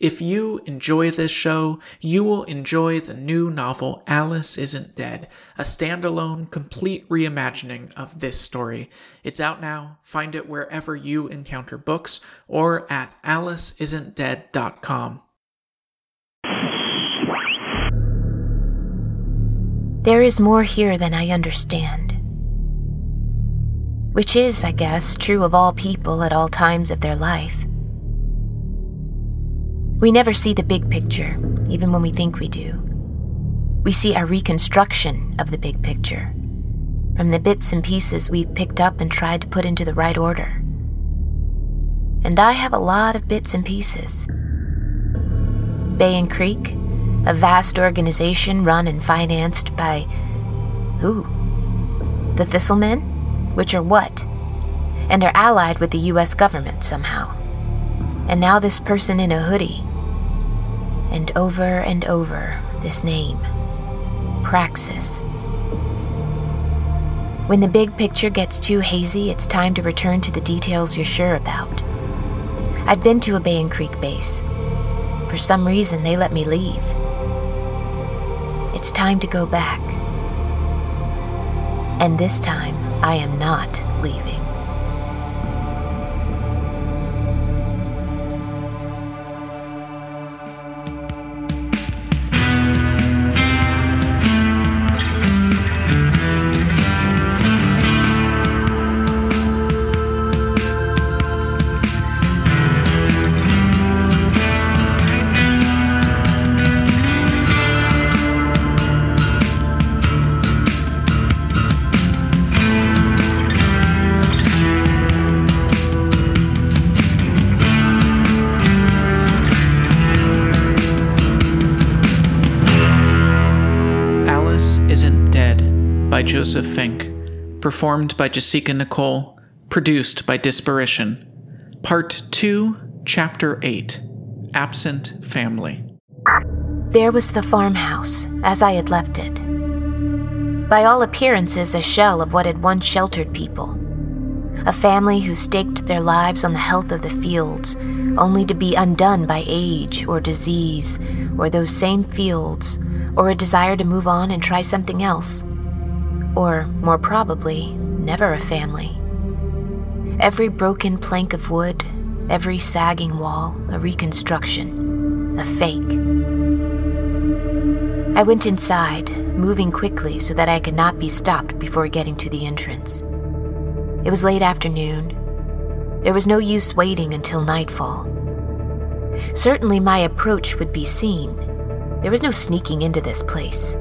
If you enjoy this show, you will enjoy the new novel Alice Isn't Dead, a standalone, complete reimagining of this story. It's out now. Find it wherever you encounter books or at aliceisn'tdead.com. There is more here than I understand. Which is, I guess, true of all people at all times of their life. We never see the big picture, even when we think we do. We see a reconstruction of the big picture, from the bits and pieces we've picked up and tried to put into the right order. And I have a lot of bits and pieces. Bay and Creek, a vast organization run and financed by. who? The Thistlemen? Which are what? And are allied with the US government somehow. And now this person in a hoodie and over and over this name Praxis. When the big picture gets too hazy, it's time to return to the details you're sure about. I've been to a Bay and Creek base. For some reason, they let me leave. It's time to go back. And this time, I am not leaving. Joseph Fink, performed by Jasika Nicole, produced by Disparition. Part 2, Chapter 8 Absent Family. There was the farmhouse, as I had left it. By all appearances, a shell of what had once sheltered people. A family who staked their lives on the health of the fields, only to be undone by age or disease, or those same fields, or a desire to move on and try something else. Or, more probably, never a family. Every broken plank of wood, every sagging wall, a reconstruction, a fake. I went inside, moving quickly so that I could not be stopped before getting to the entrance. It was late afternoon. There was no use waiting until nightfall. Certainly, my approach would be seen. There was no sneaking into this place.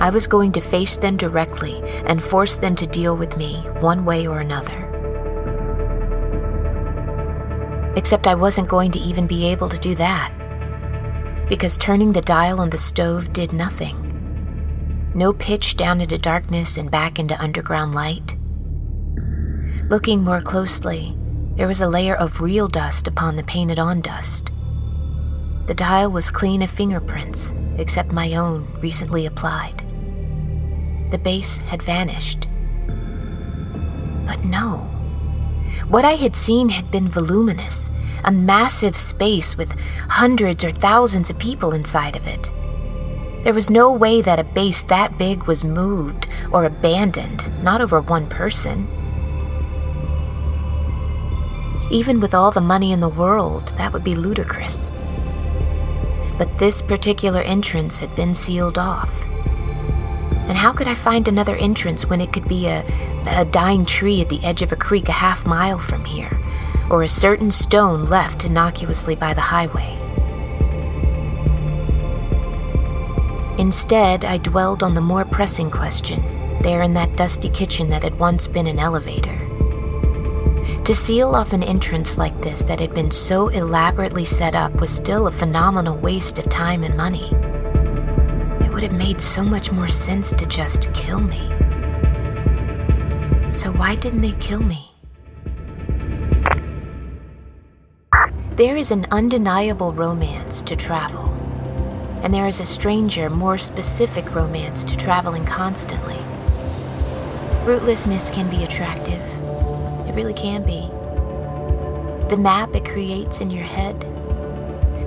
I was going to face them directly and force them to deal with me one way or another. Except I wasn't going to even be able to do that. Because turning the dial on the stove did nothing. No pitch down into darkness and back into underground light. Looking more closely, there was a layer of real dust upon the painted on dust. The dial was clean of fingerprints, except my own recently applied the base had vanished. But no. What I had seen had been voluminous, a massive space with hundreds or thousands of people inside of it. There was no way that a base that big was moved or abandoned, not over one person. Even with all the money in the world, that would be ludicrous. But this particular entrance had been sealed off. And how could I find another entrance when it could be a, a dying tree at the edge of a creek a half mile from here, or a certain stone left innocuously by the highway? Instead, I dwelled on the more pressing question, there in that dusty kitchen that had once been an elevator. To seal off an entrance like this that had been so elaborately set up was still a phenomenal waste of time and money would have made so much more sense to just kill me. So why didn't they kill me? There is an undeniable romance to travel, and there is a stranger, more specific romance to traveling constantly. Rootlessness can be attractive. It really can be. The map it creates in your head,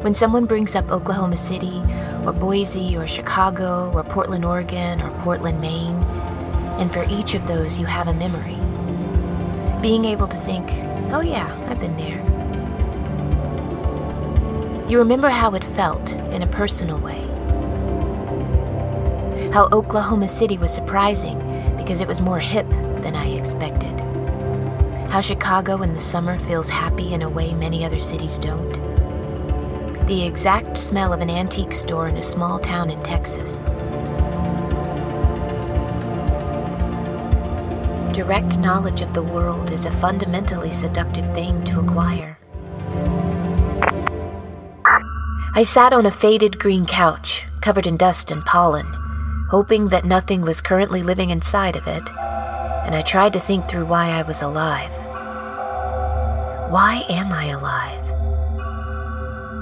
When someone brings up Oklahoma City, or Boise, or Chicago, or Portland, Oregon, or Portland, Maine, and for each of those you have a memory. Being able to think, oh yeah, I've been there. You remember how it felt in a personal way. How Oklahoma City was surprising because it was more hip than I expected. How Chicago in the summer feels happy in a way many other cities don't the exact smell of an antique store in a small town in Texas. Direct knowledge of the world is a fundamentally seductive thing to acquire. I sat on a faded green couch, covered in dust and pollen, hoping that nothing was currently living inside of it, and I tried to think through why I was alive. Why am I alive?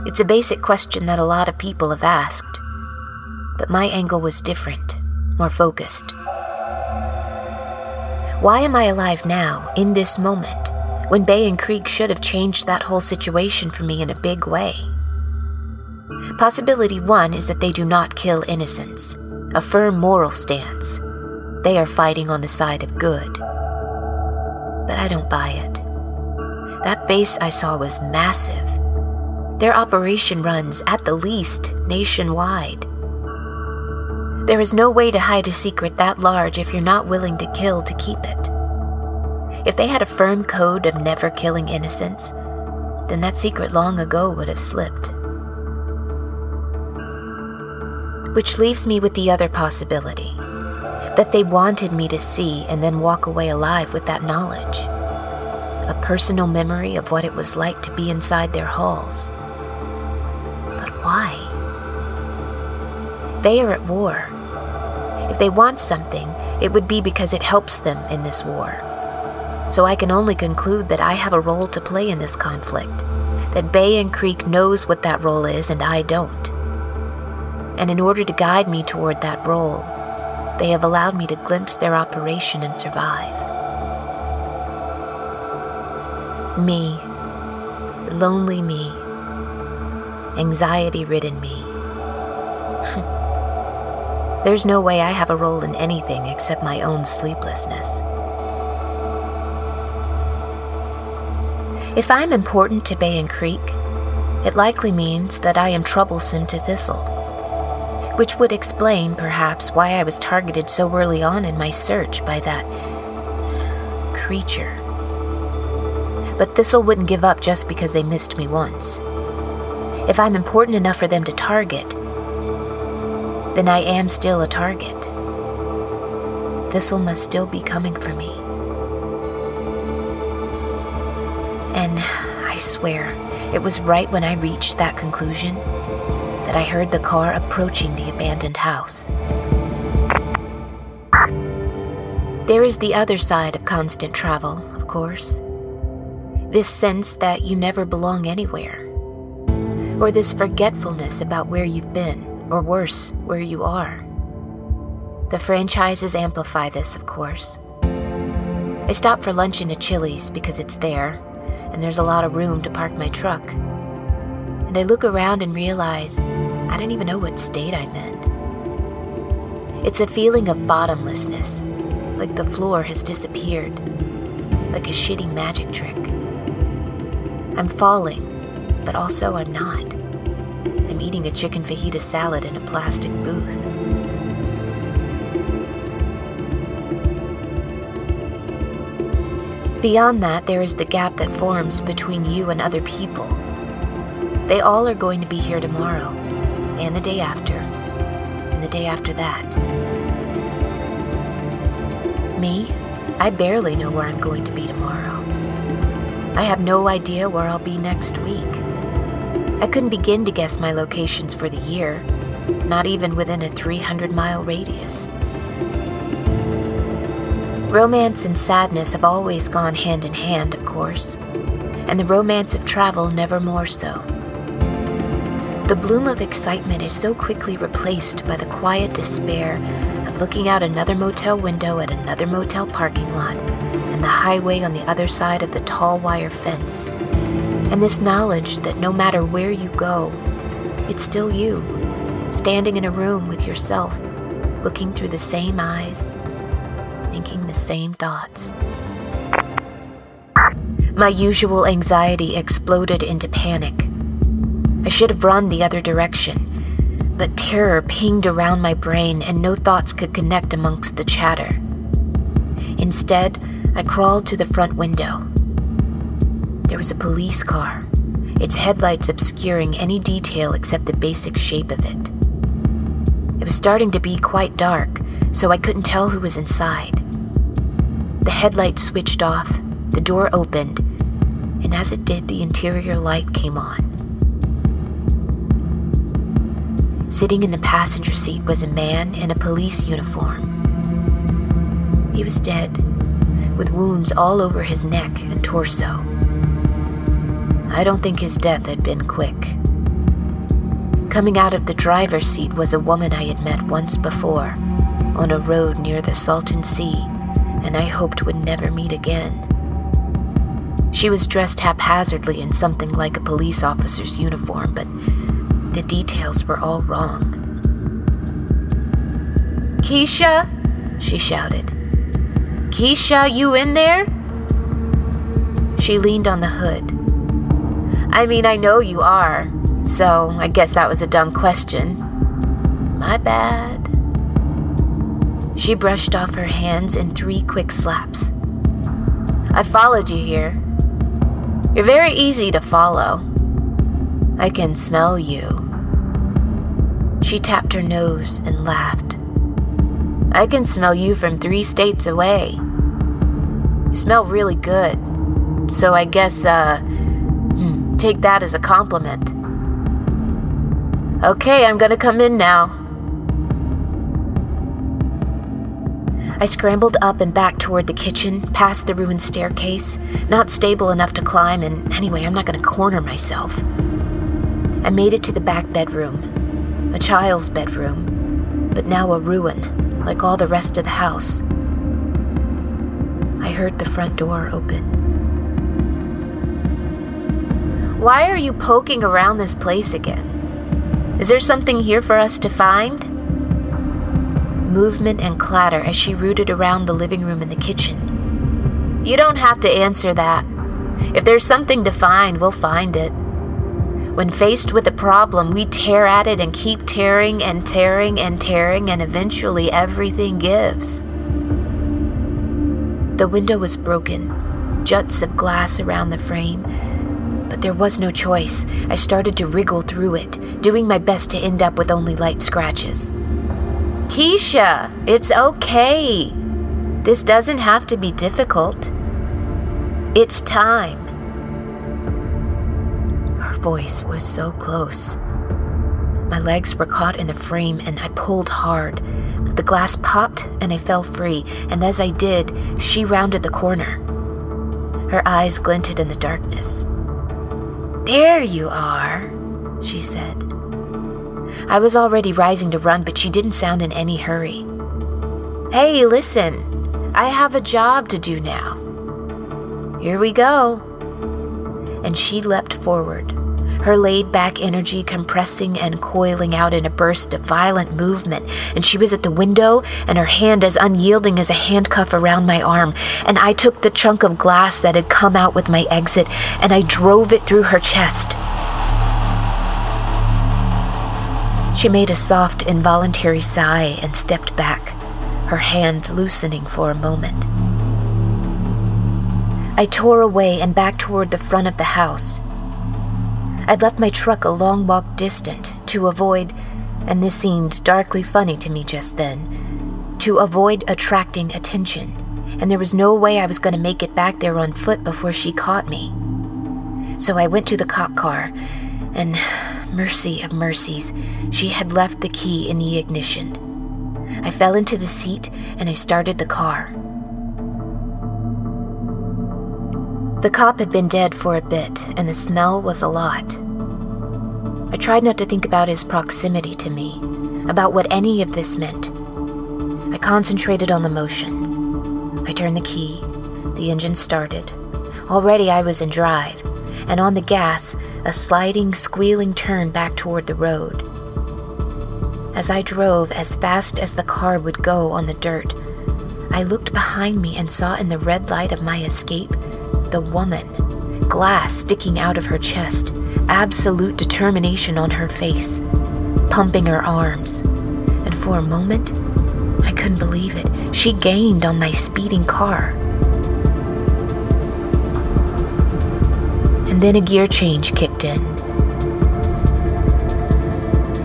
It's a basic question that a lot of people have asked, but my angle was different, more focused. Why am I alive now, in this moment, when Bay and Creek should have changed that whole situation for me in a big way? Possibility one is that they do not kill innocents, a firm moral stance. They are fighting on the side of good. But I don't buy it. That base I saw was massive their operation runs, at the least, nationwide. There is no way to hide a secret that large if you're not willing to kill to keep it. If they had a firm code of never killing innocents, then that secret long ago would have slipped. Which leaves me with the other possibility that they wanted me to see and then walk away alive with that knowledge. A personal memory of what it was like to be inside their halls. Why? They are at war. If they want something, it would be because it helps them in this war. So I can only conclude that I have a role to play in this conflict, that Bay and Creek knows what that role is and I don't. And in order to guide me toward that role, they have allowed me to glimpse their operation and survive. Me, lonely me, anxiety ridden me. There's no way I have a role in anything except my own sleeplessness. If I'm important to Bay and Creek, it likely means that I am troublesome to Thistle, which would explain, perhaps, why I was targeted so early on in my search by that creature. But Thistle wouldn't give up just because they missed me once. If I'm important enough for them to target, then I am still a target. Thistle must still be coming for me. And I swear, it was right when I reached that conclusion that I heard the car approaching the abandoned house. There is the other side of constant travel, of course. This sense that you never belong anywhere or this forgetfulness about where you've been, or worse, where you are. The franchises amplify this, of course. I stop for lunch in a Chili's because it's there, and there's a lot of room to park my truck. And I look around and realize I don't even know what state I'm in. It's a feeling of bottomlessness, like the floor has disappeared, like a shitty magic trick. I'm falling, but also I'm not. I'm eating a chicken fajita salad in a plastic booth. Beyond that, there is the gap that forms between you and other people. They all are going to be here tomorrow, and the day after, and the day after that. Me, I barely know where I'm going to be tomorrow. I have no idea where I'll be next week. I couldn't begin to guess my locations for the year, not even within a 300 mile radius. Romance and sadness have always gone hand in hand, of course, and the romance of travel never more so. The bloom of excitement is so quickly replaced by the quiet despair of looking out another motel window at another motel parking lot and the highway on the other side of the tall wire fence And this knowledge that no matter where you go, it's still you, standing in a room with yourself, looking through the same eyes, thinking the same thoughts. My usual anxiety exploded into panic. I should have run the other direction, but terror pinged around my brain and no thoughts could connect amongst the chatter. Instead, I crawled to the front window. There was a police car, its headlights obscuring any detail except the basic shape of it. It was starting to be quite dark, so I couldn't tell who was inside. The headlights switched off, the door opened, and as it did, the interior light came on. Sitting in the passenger seat was a man in a police uniform. He was dead, with wounds all over his neck and torso. I don't think his death had been quick. Coming out of the driver's seat was a woman I had met once before, on a road near the Salton Sea, and I hoped would never meet again. She was dressed haphazardly in something like a police officer's uniform, but the details were all wrong. Keisha? she shouted. Keisha, you in there? She leaned on the hood. I mean, I know you are, so I guess that was a dumb question. My bad. She brushed off her hands in three quick slaps. I followed you here. You're very easy to follow. I can smell you. She tapped her nose and laughed. I can smell you from three states away. You smell really good. So I guess, uh, take that as a compliment. Okay, I'm gonna come in now. I scrambled up and back toward the kitchen, past the ruined staircase, not stable enough to climb, and anyway, I'm not gonna corner myself. I made it to the back bedroom, a child's bedroom, but now a ruin, like all the rest of the house. I heard the front door open. Why are you poking around this place again? Is there something here for us to find? Movement and clatter as she rooted around the living room and the kitchen. You don't have to answer that. If there's something to find, we'll find it. When faced with a problem, we tear at it and keep tearing and tearing and tearing, and eventually everything gives. The window was broken, juts of glass around the frame, but there was no choice. I started to wriggle through it, doing my best to end up with only light scratches. Keisha, it's okay. This doesn't have to be difficult. It's time Her voice was so close. My legs were caught in the frame and I pulled hard. The glass popped and I fell free, and as I did, she rounded the corner. Her eyes glinted in the darkness. There you are, she said. I was already rising to run, but she didn't sound in any hurry. Hey, listen, I have a job to do now. Here we go. And she leapt forward, her laid back energy compressing and coiling out in a burst of violent movement, and she was at the window, and her hand as unyielding as a handcuff around my arm. And I took the chunk of glass that had come out with my exit, and I drove it through her chest. She made a soft, involuntary sigh and stepped back, her hand loosening for a moment. I tore away and back toward the front of the house. I'd left my truck a long walk distant to avoid, and this seemed darkly funny to me just then, to avoid attracting attention, and there was no way I was going to make it back there on foot before she caught me. So I went to the cop car, and mercy of mercies, she had left the key in the ignition. I fell into the seat and I started the car. The cop had been dead for a bit, and the smell was a lot. I tried not to think about his proximity to me, about what any of this meant. I concentrated on the motions. I turned the key. The engine started. Already I was in drive. and on the gas, a sliding, squealing turn back toward the road. As I drove as fast as the car would go on the dirt, I looked behind me and saw in the red light of my escape the woman, glass sticking out of her chest, absolute determination on her face, pumping her arms. And for a moment, I couldn't believe it. She gained on my speeding car. And then a gear change kicked in.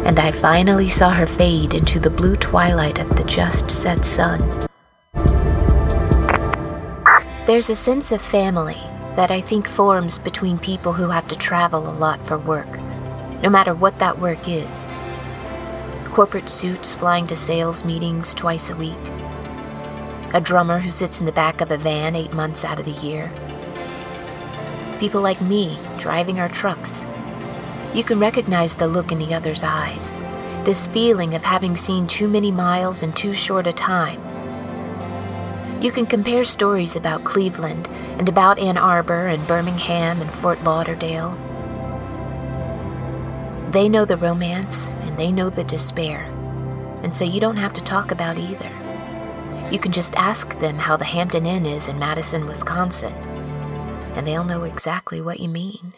And I finally saw her fade into the blue twilight of the just set sun. There's a sense of family that I think forms between people who have to travel a lot for work, no matter what that work is. Corporate suits flying to sales meetings twice a week, a drummer who sits in the back of a van eight months out of the year. People like me driving our trucks. You can recognize the look in the other's eyes, this feeling of having seen too many miles in too short a time you can compare stories about Cleveland and about Ann Arbor and Birmingham and Fort Lauderdale. They know the romance and they know the despair, and so you don't have to talk about either. You can just ask them how the Hampton Inn is in Madison, Wisconsin, and they'll know exactly what you mean.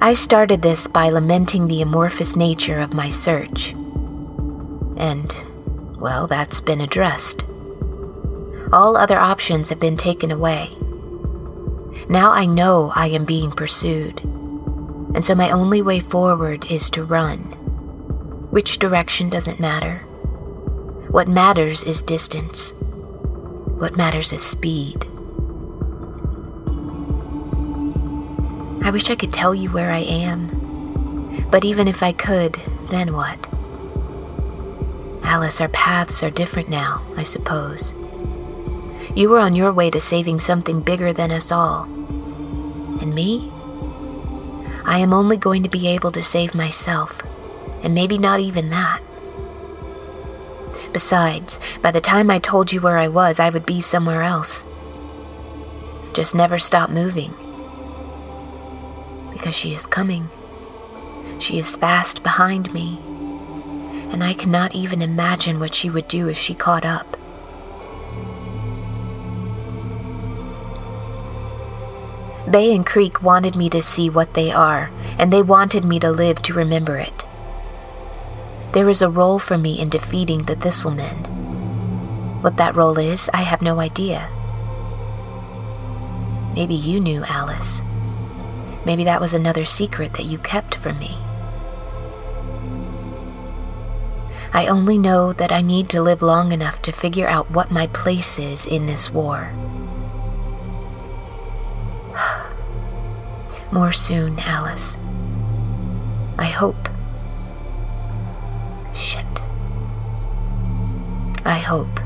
I started this by lamenting the amorphous nature of my search. And well, that's been addressed. All other options have been taken away. Now I know I am being pursued, and so my only way forward is to run. Which direction doesn't matter. What matters is distance. What matters is speed. I wish I could tell you where I am. But even if I could, then what? Alice, our paths are different now, I suppose. You were on your way to saving something bigger than us all. And me? I am only going to be able to save myself, and maybe not even that. Besides, by the time I told you where I was, I would be somewhere else. Just never stop moving. Because she is coming. She is fast behind me and I cannot even imagine what she would do if she caught up. Bay and Creek wanted me to see what they are, and they wanted me to live to remember it. There is a role for me in defeating the Thistlemen. What that role is, I have no idea. Maybe you knew, Alice. Maybe that was another secret that you kept from me. I only know that I need to live long enough to figure out what my place is in this war. More soon, Alice. I hope. Shit. I hope.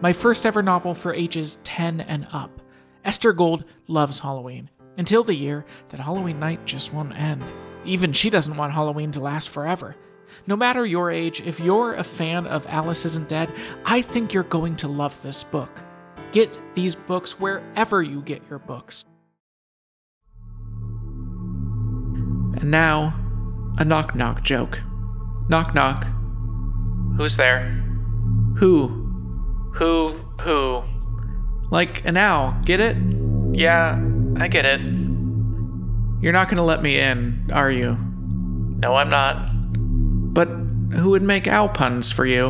my first ever novel for ages 10 and up. Esther Gold loves Halloween, until the year that Halloween night just won't end. Even she doesn't want Halloween to last forever. No matter your age, if you're a fan of Alice Isn't Dead, I think you're going to love this book. Get these books wherever you get your books. And now, a knock knock joke. Knock knock. Who's there? Who? Who, who? Like an owl, get it? Yeah, I get it. You're not gonna let me in, are you? No, I'm not. But who would make owl puns for you?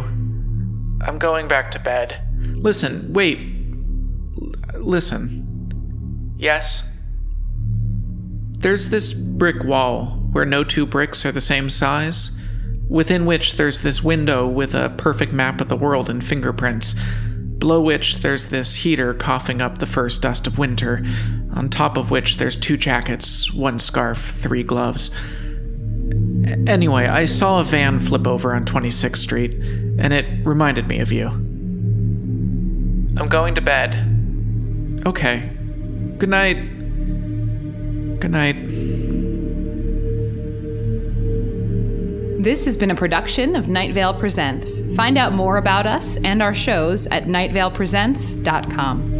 I'm going back to bed. Listen, wait. L- listen. Yes? There's this brick wall where no two bricks are the same size within which there's this window with a perfect map of the world and fingerprints, below which there's this heater coughing up the first dust of winter, on top of which there's two jackets, one scarf, three gloves. Anyway, I saw a van flip over on 26th Street, and it reminded me of you. I'm going to bed. Okay. Good night. Good night. This has been a production of Night Vale Presents. Find out more about us and our shows at nightvalepresents.com.